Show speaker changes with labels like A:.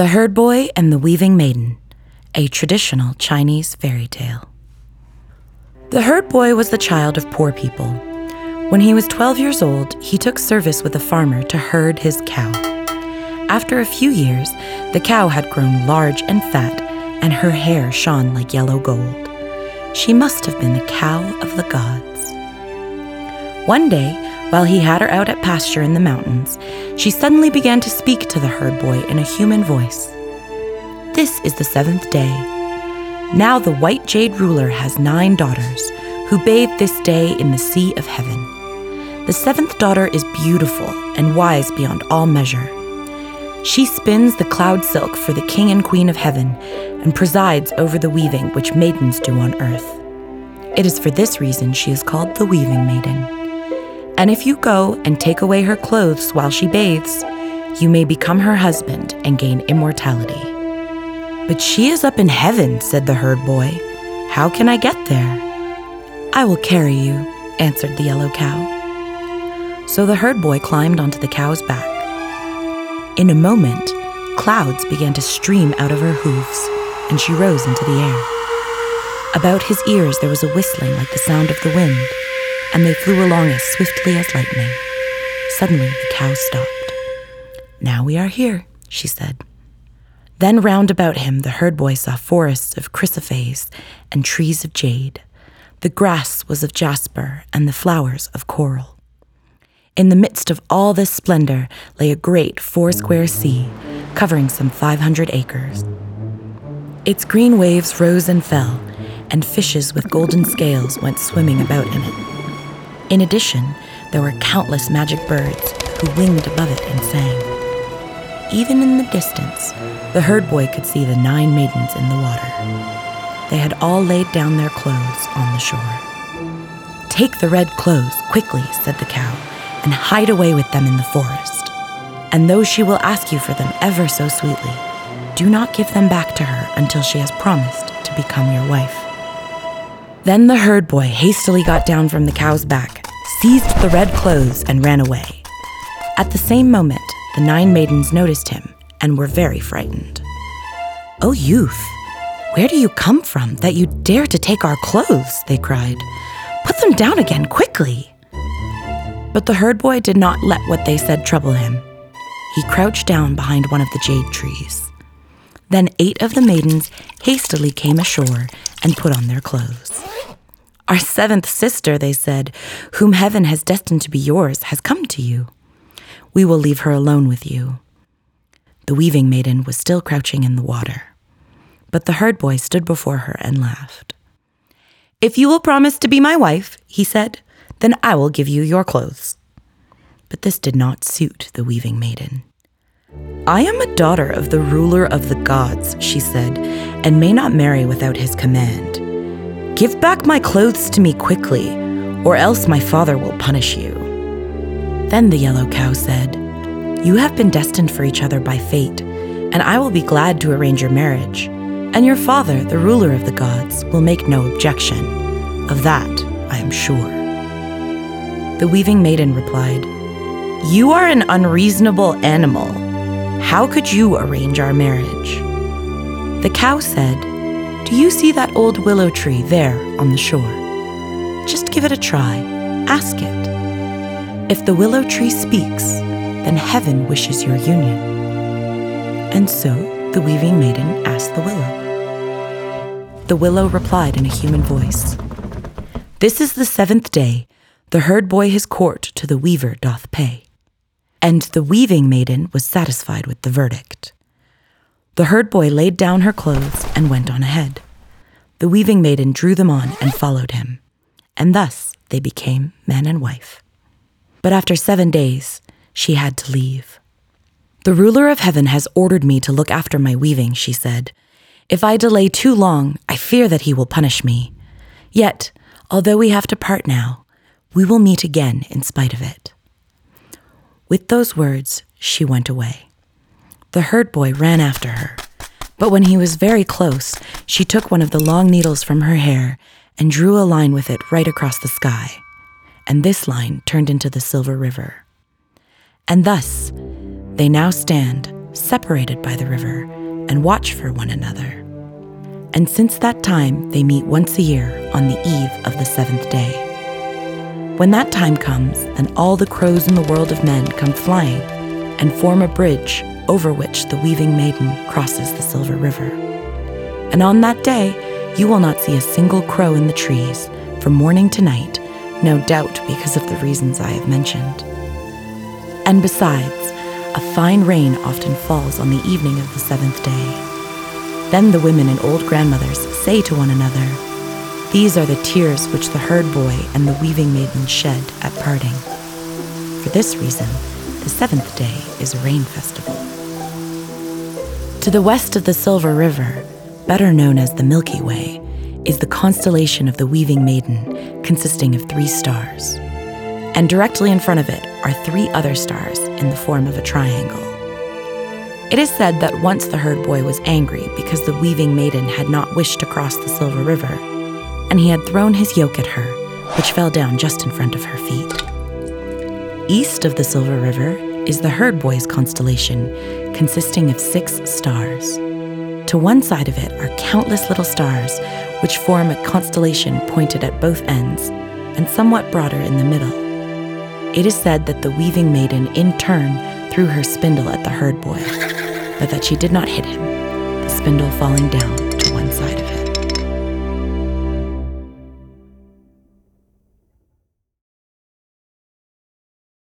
A: The Herd Boy and the Weaving Maiden, a traditional Chinese fairy tale. The herd boy was the child of poor people. When he was 12 years old, he took service with a farmer to herd his cow. After a few years, the cow had grown large and fat, and her hair shone like yellow gold. She must have been the cow of the gods. One day, while he had her out at pasture in the mountains, she suddenly began to speak to the herd boy in a human voice. This is the seventh day. Now the white jade ruler has nine daughters, who bathe this day in the sea of heaven. The seventh daughter is beautiful and wise beyond all measure. She spins the cloud silk for the king and queen of heaven and presides over the weaving which maidens do on earth. It is for this reason she is called the Weaving Maiden. And if you go and take away her clothes while she bathes, you may become her husband and gain immortality. But she is up in heaven, said the herd boy. How can I get there? I will carry you, answered the yellow cow. So the herd boy climbed onto the cow's back. In a moment, clouds began to stream out of her hooves, and she rose into the air. About his ears there was a whistling like the sound of the wind, and they flew along as swiftly as lightning. Suddenly the cow stopped. Now we are here, she said. Then round about him the herd boy saw forests of chrysoprase and trees of jade. The grass was of jasper and the flowers of coral. In the midst of all this splendor lay a great four square sea, covering some 500 acres. Its green waves rose and fell, and fishes with golden scales went swimming about in it. In addition, there were countless magic birds who winged above it and sang. Even in the distance, the herd boy could see the nine maidens in the water. They had all laid down their clothes on the shore. Take the red clothes quickly, said the cow, and hide away with them in the forest. And though she will ask you for them ever so sweetly, do not give them back to her until she has promised to become your wife. Then the herd boy hastily got down from the cow's back, seized the red clothes, and ran away. At the same moment, the nine maidens noticed him and were very frightened. Oh, youth, where do you come from that you dare to take our clothes? They cried. Put them down again quickly. But the herd boy did not let what they said trouble him. He crouched down behind one of the jade trees. Then eight of the maidens hastily came ashore and put on their clothes. Our seventh sister, they said, whom heaven has destined to be yours, has come to you. We will leave her alone with you. The weaving maiden was still crouching in the water. But the herd boy stood before her and laughed. If you will promise to be my wife, he said, then I will give you your clothes. But this did not suit the weaving maiden. I am a daughter of the ruler of the gods, she said, and may not marry without his command. Give back my clothes to me quickly, or else my father will punish you. Then the yellow cow said, You have been destined for each other by fate, and I will be glad to arrange your marriage. And your father, the ruler of the gods, will make no objection. Of that I am sure. The weaving maiden replied, You are an unreasonable animal. How could you arrange our marriage? The cow said, Do you see that old willow tree there on the shore? Just give it a try. Ask it. If the willow tree speaks, then heaven wishes your union. And so the weaving maiden asked the willow. The willow replied in a human voice This is the seventh day, the herd boy his court to the weaver doth pay. And the weaving maiden was satisfied with the verdict. The herd boy laid down her clothes and went on ahead. The weaving maiden drew them on and followed him, and thus they became man and wife. But after seven days, she had to leave. The ruler of heaven has ordered me to look after my weaving, she said. If I delay too long, I fear that he will punish me. Yet, although we have to part now, we will meet again in spite of it. With those words, she went away. The herd boy ran after her, but when he was very close, she took one of the long needles from her hair and drew a line with it right across the sky and this line turned into the Silver River. And thus, they now stand separated by the river, and watch for one another. And since that time, they meet once a year on the eve of the seventh day. When that time comes, then all the crows in the world of men come flying and form a bridge over which the weaving maiden crosses the Silver River. And on that day, you will not see a single crow in the trees from morning to night, no doubt because of the reasons I have mentioned. And besides, a fine rain often falls on the evening of the seventh day. Then the women and old grandmothers say to one another, These are the tears which the herd boy and the weaving maiden shed at parting. For this reason, the seventh day is a rain festival. To the west of the Silver River, better known as the Milky Way, is the constellation of the Weaving Maiden, consisting of three stars. And directly in front of it are three other stars in the form of a triangle. It is said that once the herd boy was angry because the weaving maiden had not wished to cross the Silver River, and he had thrown his yoke at her, which fell down just in front of her feet. East of the Silver River is the herd boy's constellation, consisting of six stars. To one side of it are countless little stars, which form a constellation pointed at both ends and somewhat broader in the middle. It is said that the weaving maiden, in turn, threw her spindle at the herd boy, but that she did not hit him, the spindle falling down to one side